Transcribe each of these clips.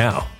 now.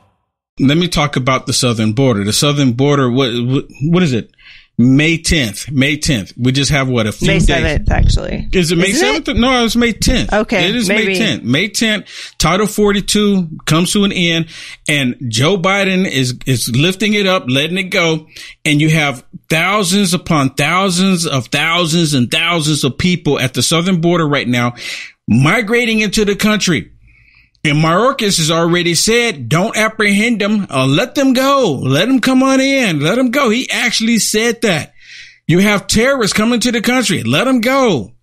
Let me talk about the southern border. The southern border, what what is it? May 10th. May 10th. We just have what a few May days. 7th, actually. Is it May Isn't 7th? No, it's May 10th. Okay, It is maybe. May 10th. May 10th. Title 42 comes to an end and Joe Biden is, is lifting it up, letting it go. And you have thousands upon thousands of thousands and thousands of people at the southern border right now migrating into the country. And Mayorkas has already said, don't apprehend them. Uh, let them go. Let them come on in. Let them go. He actually said that. You have terrorists coming to the country. Let them go.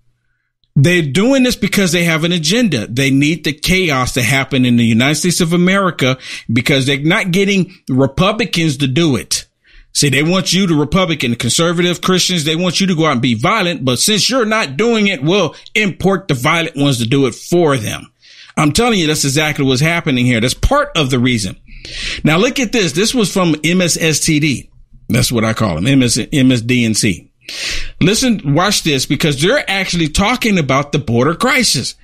They're doing this because they have an agenda. They need the chaos to happen in the United States of America because they're not getting Republicans to do it. See, they want you, the Republican, conservative Christians, they want you to go out and be violent. But since you're not doing it, we'll import the violent ones to do it for them. I'm telling you, that's exactly what's happening here. That's part of the reason. Now look at this. This was from MSSTD. That's what I call them. MS, MSDNC. Listen, watch this because they're actually talking about the border crisis.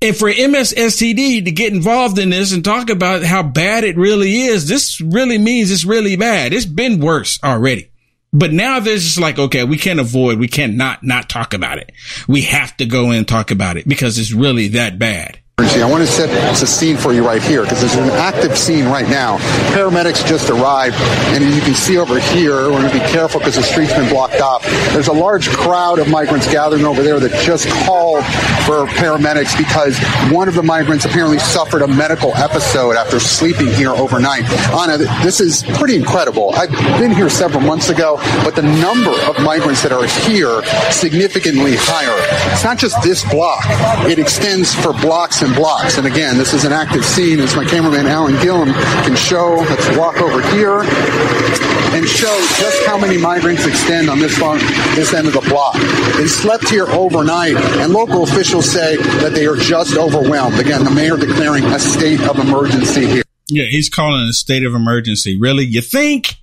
And for MSSTD to get involved in this and talk about how bad it really is, this really means it's really bad. It's been worse already. But now there's just like, okay, we can't avoid, we cannot not talk about it. We have to go in and talk about it because it's really that bad. I want to set the scene for you right here because there's an active scene right now. Paramedics just arrived, and you can see over here, we're going to be careful because the street's been blocked off. There's a large crowd of migrants gathering over there that just called for paramedics because one of the migrants apparently suffered a medical episode after sleeping here overnight. Anna, this is pretty incredible. I've been here several months ago, but the number of migrants that are here significantly higher. It's not just this block; it extends for blocks and blocks. And again, this is an active scene, as my cameraman Alan Gillum can show. Let's walk over here and show just how many migrants extend on this far, this end of the block. They slept here overnight, and local officials say that they are just overwhelmed. Again, the mayor declaring a state of emergency here. Yeah, he's calling a state of emergency. Really? You think?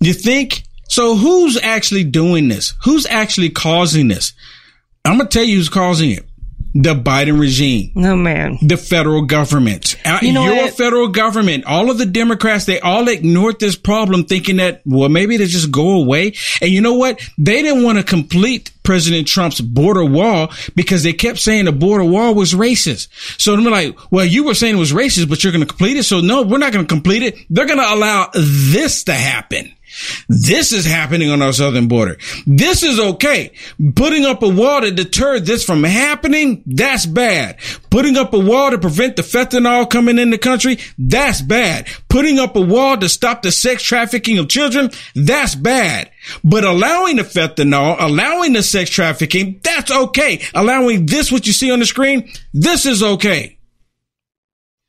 You think? So who's actually doing this? Who's actually causing this? I'm going to tell you who's causing it the Biden regime. No man. The federal government. Uh, you know Your what? federal government. All of the Democrats, they all ignored this problem thinking that, well, maybe they just go away. And you know what? They didn't want to complete President Trump's border wall because they kept saying the border wall was racist. So they're like, well, you were saying it was racist, but you're going to complete it. So no, we're not going to complete it. They're going to allow this to happen. This is happening on our southern border. This is okay. Putting up a wall to deter this from happening, that's bad. Putting up a wall to prevent the fentanyl coming in the country, that's bad. Putting up a wall to stop the sex trafficking of children, that's bad. But allowing the fentanyl, allowing the sex trafficking, that's okay. Allowing this, what you see on the screen, this is okay.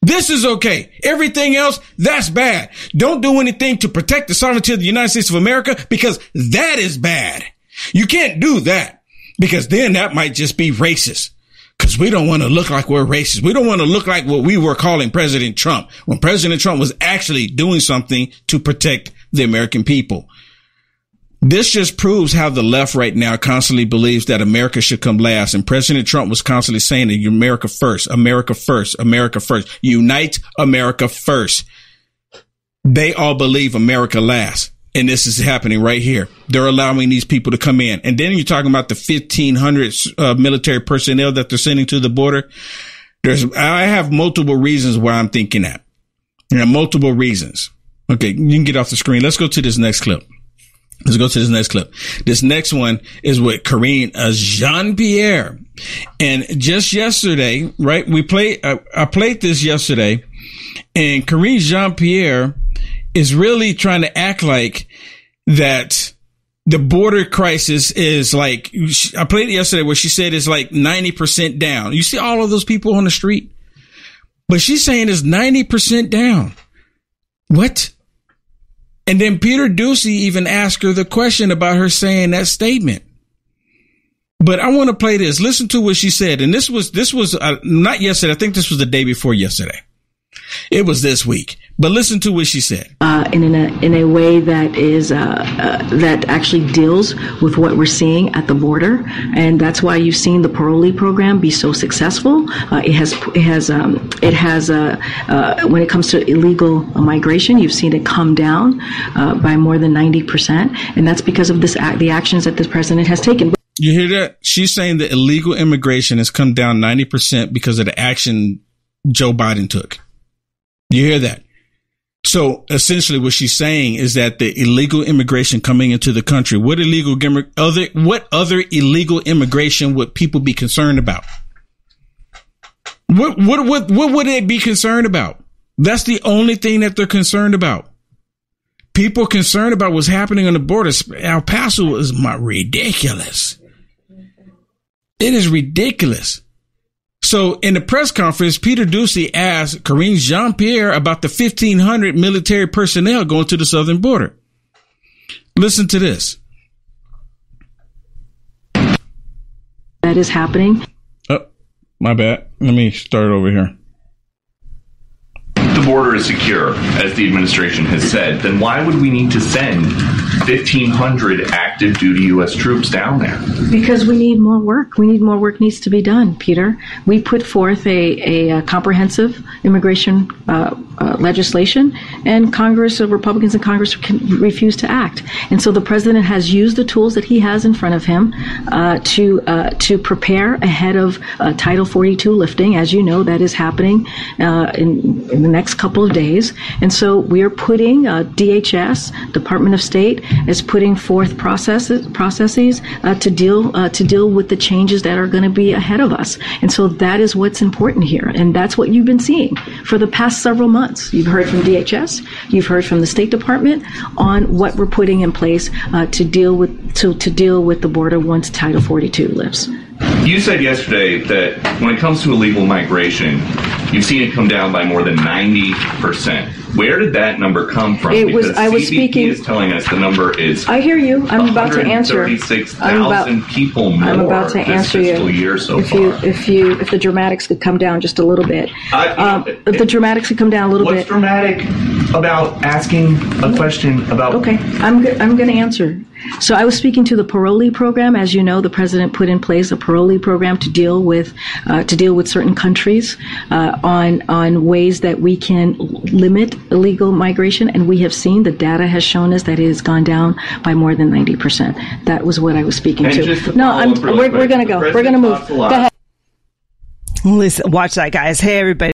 This is okay. Everything else, that's bad. Don't do anything to protect the sovereignty of the United States of America because that is bad. You can't do that because then that might just be racist. Cause we don't want to look like we're racist. We don't want to look like what we were calling President Trump when President Trump was actually doing something to protect the American people. This just proves how the left right now constantly believes that America should come last. And President Trump was constantly saying that America first, America first, America first, unite America first. They all believe America last. And this is happening right here. They're allowing these people to come in. And then you're talking about the 1500 uh, military personnel that they're sending to the border. There's, I have multiple reasons why I'm thinking that. There are multiple reasons. Okay. You can get off the screen. Let's go to this next clip. Let's go to this next clip. This next one is with Karine Jean Pierre. And just yesterday, right? We played, uh, I played this yesterday and Karine Jean Pierre is really trying to act like that the border crisis is like, I played it yesterday where she said it's like 90% down. You see all of those people on the street, but she's saying it's 90% down. What? And then Peter Doocy even asked her the question about her saying that statement. But I want to play this. Listen to what she said. And this was, this was uh, not yesterday. I think this was the day before yesterday. It was this week. But listen to what she said. Uh, and in a in a way that is uh, uh, that actually deals with what we're seeing at the border, and that's why you've seen the parolee program be so successful. Uh, it has it has um, it has uh, uh, when it comes to illegal migration, you've seen it come down by more than ninety percent, and that's because of this act, the actions that this president has taken. You hear that? She's saying that illegal immigration has come down ninety percent because of the action Joe Biden took. You hear that? So essentially what she's saying is that the illegal immigration coming into the country, what illegal other, what other illegal immigration would people be concerned about? What, what, what, what would they be concerned about? That's the only thing that they're concerned about. People concerned about what's happening on the border. El Paso is my ridiculous. It is ridiculous. So in the press conference, Peter Doocy asked Karine Jean Pierre about the 1500 military personnel going to the southern border. Listen to this. That is happening. Uh, My bad. Let me start over here. Border is secure, as the administration has said. Then why would we need to send 1,500 active duty U.S. troops down there? Because we need more work. We need more work needs to be done, Peter. We put forth a, a, a comprehensive immigration uh, uh, legislation, and Congress, uh, Republicans in Congress refuse to act. And so the president has used the tools that he has in front of him uh, to uh, to prepare ahead of uh, Title 42 lifting. As you know, that is happening in, in, the next couple of days. And so we are putting uh, DHS, Department of State, is putting forth processes processes uh, to deal uh, to deal with the changes that are going to be ahead of us. And so that is what's important here, and that's what you've been seeing for the past several months months. You've heard from DHS, you've heard from the State Department on what we're putting in place uh, to deal with to, to deal with the border once Title 42 lifts. You said yesterday that when it comes to illegal migration, you've seen it come down by more than 90%. Where did that number come from? It was. Because I was CBP speaking. Is telling us the number is. I hear you. I'm about to answer. Thirty-six thousand people more. I'm about to answer you. Year so if far. you, if you, if the dramatics could come down just a little bit. I, um, if the dramatics could come down a little what's bit. What's dramatic about asking a question about? Okay, I'm go- I'm going to answer. So I was speaking to the parolee program. As you know, the president put in place a parolee program to deal with uh, to deal with certain countries uh, on on ways that we can limit illegal migration, and we have seen the data has shown us that it has gone down by more than ninety percent. That was what I was speaking and to. to no, I'm, we're, we're going to go. We're going to move. Go ahead. Listen, watch that, guys. Hey, everybody.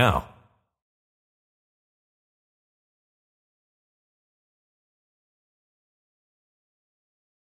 now.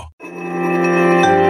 law.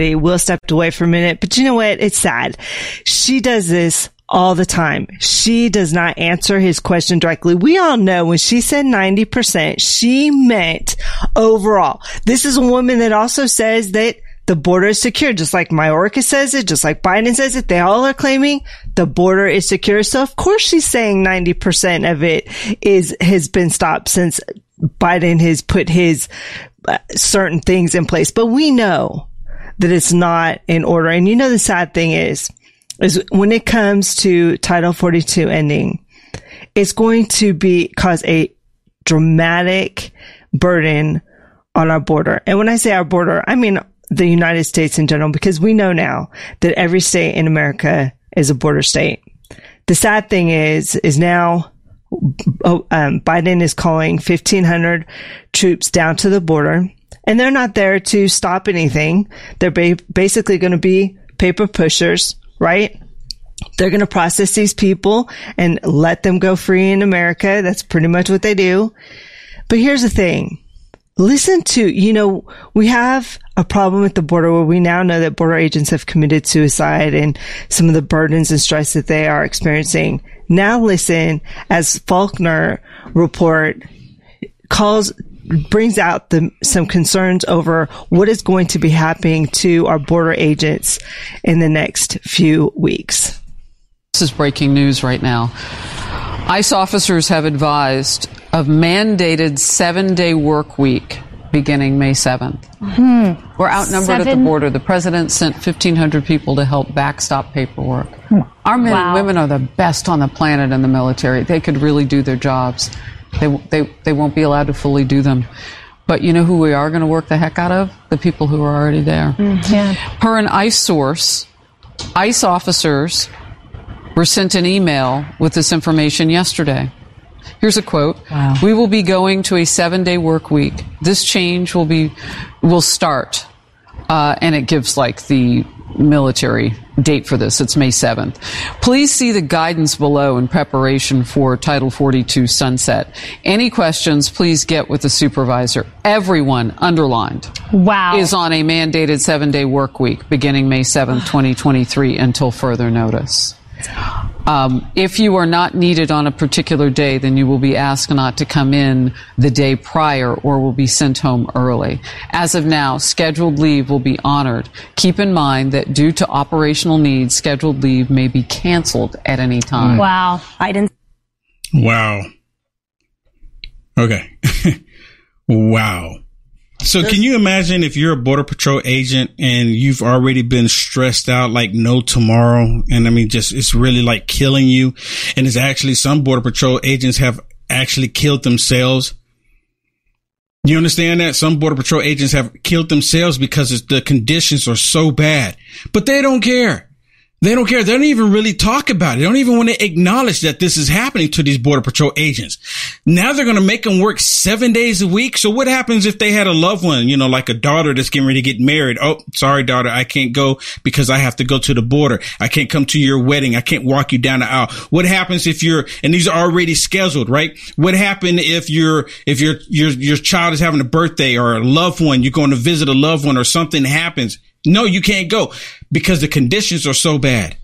Will stepped away for a minute, but you know what? It's sad. She does this all the time. She does not answer his question directly. We all know when she said 90%, she meant overall. This is a woman that also says that the border is secure, just like Mayorkas says it, just like Biden says it. They all are claiming the border is secure. So of course she's saying 90% of it is, has been stopped since Biden has put his uh, certain things in place. But we know that it's not in order. And you know, the sad thing is, is when it comes to Title 42 ending, it's going to be cause a dramatic burden on our border. And when I say our border, I mean the United States in general, because we know now that every state in America is a border state. The sad thing is, is now oh, um, Biden is calling 1500 troops down to the border and they're not there to stop anything. They're ba- basically going to be paper pushers, right? They're going to process these people and let them go free in America. That's pretty much what they do. But here's the thing listen to, you know, we have a problem at the border where we now know that border agents have committed suicide and some of the burdens and stress that they are experiencing. Now listen as Faulkner report calls brings out the, some concerns over what is going to be happening to our border agents in the next few weeks. This is breaking news right now. ICE officers have advised of mandated seven day work week beginning May 7th. Hmm. We're outnumbered Seven. at the border. The president sent 1,500 people to help backstop paperwork. Hmm. Our men wow. and women are the best on the planet in the military. They could really do their jobs. They, they, they won't be allowed to fully do them. But you know who we are going to work the heck out of? The people who are already there. Mm, yeah. Per an ICE source, ICE officers were sent an email with this information yesterday. Here's a quote. Wow. We will be going to a seven day work week. This change will be, will start. Uh, and it gives like the military date for this. It's May 7th. Please see the guidance below in preparation for Title 42 sunset. Any questions, please get with the supervisor. Everyone underlined. Wow. Is on a mandated seven day work week beginning May 7th, 2023 until further notice. Um, if you are not needed on a particular day, then you will be asked not to come in the day prior or will be sent home early. As of now, scheduled leave will be honored. Keep in mind that due to operational needs, scheduled leave may be canceled at any time. Wow. I didn't. Wow. Okay. wow. So can you imagine if you're a border patrol agent and you've already been stressed out like no tomorrow and I mean just it's really like killing you and it's actually some border patrol agents have actually killed themselves. You understand that some border patrol agents have killed themselves because the conditions are so bad, but they don't care. They don't care. They don't even really talk about it. They don't even want to acknowledge that this is happening to these border patrol agents. Now they're going to make them work seven days a week. So what happens if they had a loved one, you know, like a daughter that's getting ready to get married? Oh, sorry, daughter. I can't go because I have to go to the border. I can't come to your wedding. I can't walk you down the aisle. What happens if you're, and these are already scheduled, right? What happened if your, if your, your, your child is having a birthday or a loved one, you're going to visit a loved one or something happens? No, you can't go because the conditions are so bad.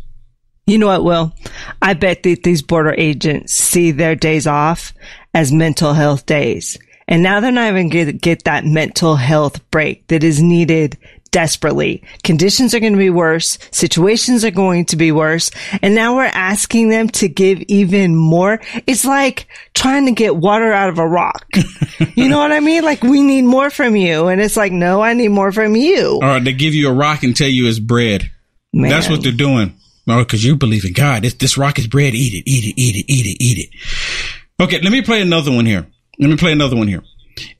You know what, Will? I bet that these border agents see their days off as mental health days. And now they're not even going to get that mental health break that is needed desperately. Conditions are going to be worse. Situations are going to be worse. And now we're asking them to give even more. It's like trying to get water out of a rock. you know what I mean? Like we need more from you. And it's like, no, I need more from you. Or they give you a rock and tell you it's bread. Man. That's what they're doing. Oh, because you believe in God. This, this rock is bread. Eat it, eat it, eat it, eat it, eat it. Okay, let me play another one here. Let me play another one here.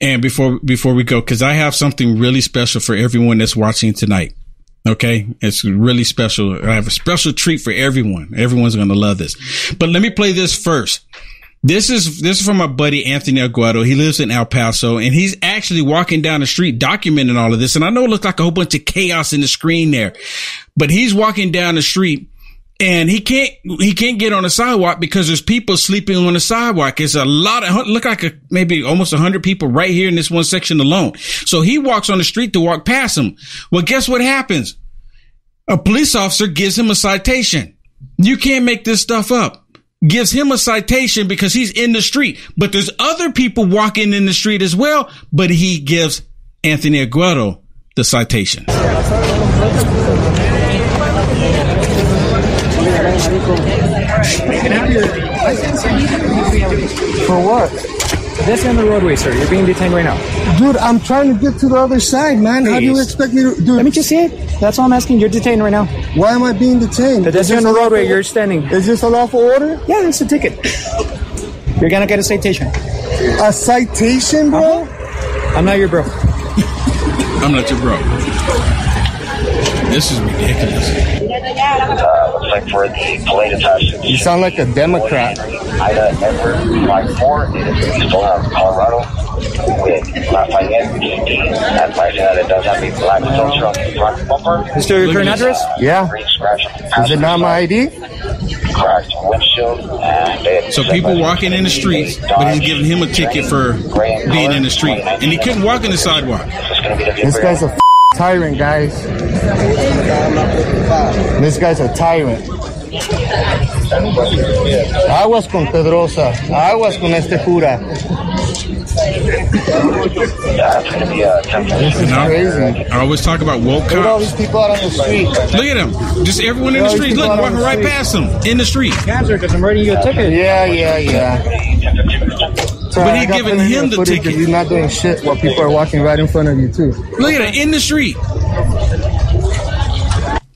And before before we go, because I have something really special for everyone that's watching tonight. Okay, it's really special. I have a special treat for everyone. Everyone's going to love this. But let me play this first. This is this is from my buddy Anthony Aguero. He lives in El Paso, and he's actually walking down the street documenting all of this. And I know it looks like a whole bunch of chaos in the screen there, but he's walking down the street and he can't he can't get on the sidewalk because there's people sleeping on the sidewalk. It's a lot of look like a maybe almost hundred people right here in this one section alone. So he walks on the street to walk past him. Well, guess what happens? A police officer gives him a citation. You can't make this stuff up. Gives him a citation because he's in the street, but there's other people walking in the street as well. But he gives Anthony Aguero the citation. For what? That's on the roadway, sir. You're being detained right now. Dude, I'm trying to get to the other side, man. How do you expect me to do Let me just see it. That's all I'm asking. You're detained right now. Why am I being detained? That's Is this on the roadway. lawful- You're standing. Is this a lawful order? Yeah, it's a ticket. You're gonna get a citation. A citation, bro? Uh-huh. I'm not your bro. I'm not your bro. This is ridiculous. Like for the plate attached. You sound like a Democrat. Ida Edward 54 is stolen out of Colorado with Lafayette ED. Advising that it does have a black filter on the front bumper. Mr. Your current address? Yeah. Green scratch on the Is it not my ID? Cracked windshield So people walking in the streets, but he's giving him a ticket for being in the street, and he couldn't walk in the sidewalk. This guy's a f- tyrant, guys. This guy's a tyrant. Aguas con Pedrosa. Aguas con este cura. This is And I, crazy. I always talk about woke Look at all these people out on the street. Look at them. Just everyone in the street. people Look, walking right street. past them in the street. Cancer, because I'm writing you a ticket. Yeah, yeah, yeah. So But I he giving him the ticket. of You not doing shit while people are walking right in front of you too. Look at it in the street.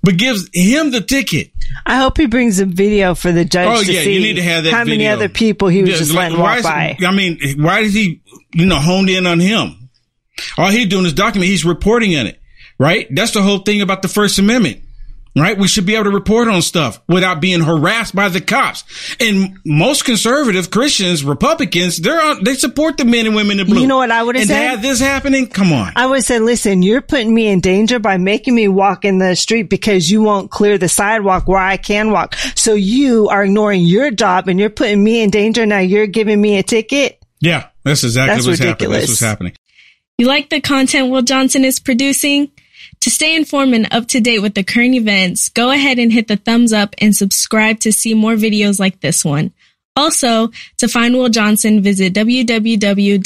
But gives him the ticket. I hope he brings a video for the judge Oh to yeah, see you need to have that. how many other people he was Yeah, just like, letting why walk is- by. I mean, why is he, you know, honed in on him? All he's doing is document. He's reporting on it, right? That's the whole thing about the First Amendment, right? We should be able to report on stuff without being harassed by the cops. And most conservative Christians, Republicans, they're on, they support the men and women in blue. You know what I would have and said? to have this happening, come on. I would say, listen, you're putting me in danger by making me walk in the street because you won't clear the sidewalk where I can walk. So you are ignoring your job and you're putting me in danger. Now you're giving me a ticket. Yeah, that's exactly That's what's happening. That's what's happening. You like the content Will Johnson is producing? To stay informed and up to date with the current events, go ahead and hit the thumbs up and subscribe to see more videos like this one. Also, to find Will Johnson, visit www.uaf.media.